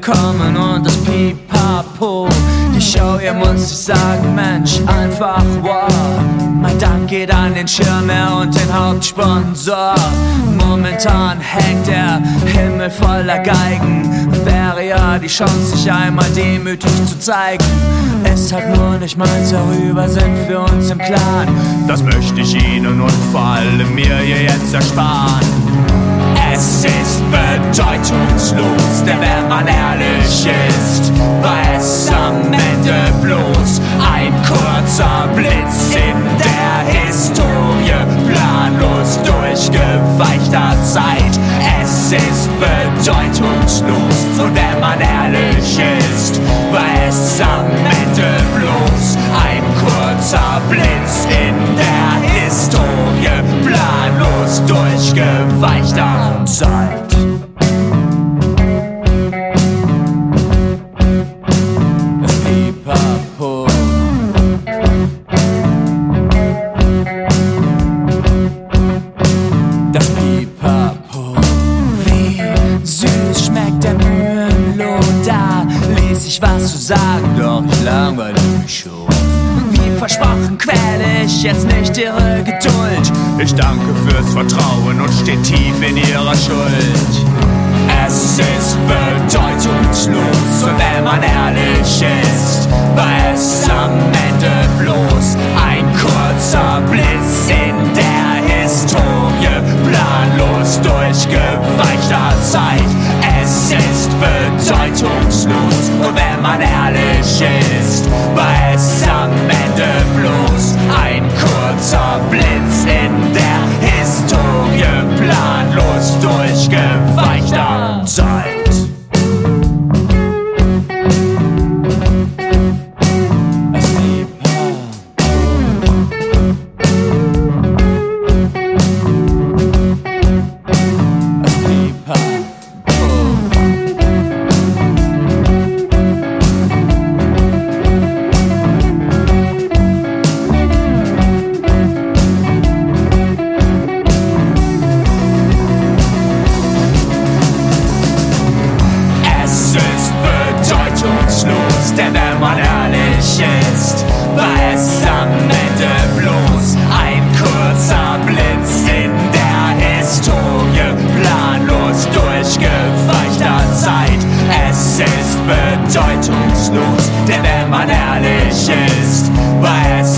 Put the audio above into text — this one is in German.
Kommen und das Pipapo. Show, ihr muss ich sagen, Mensch, einfach wow. Mein Dank geht an den Schirmer und den Hauptsponsor. Momentan hängt der Himmel voller Geigen. Wäre ja die Chance, sich einmal demütig zu zeigen. Es hat nur nicht meins, darüber sind wir uns im Klaren. Das möchte ich Ihnen und vor allem mir hier jetzt ersparen. Es ist bedeutungslos, denn wenn man ehrlich ist, war Blitz in der Historie, planlos durchgeweichter Zeit. Es ist bedeutungslos, und wenn man ehrlich ist, war es am Ende bloß ein kurzer Blitz in der Historie, planlos durchgeweichter Zeit. Sagen, doch ich langweile mich schon. Wie versprochen quäle ich jetzt nicht ihre Geduld. Ich danke fürs Vertrauen und stehe tief in ihrer Schuld. Es ist bedeutungslos und wenn man ehrlich ist, war es am Ende bloß ein kurzer Blitz in der Historie, planlos durchgeweichter Zeit. Bedeutungslos und wenn man ehrlich ist, war es am Ende bloß ein kurzer Blitz denn wenn man ehrlich ist, war es am Ende bloß ein kurzer Blitz in der Historie, planlos durchgeweichter Zeit. Es ist bedeutungslos, denn wenn man ehrlich ist, war es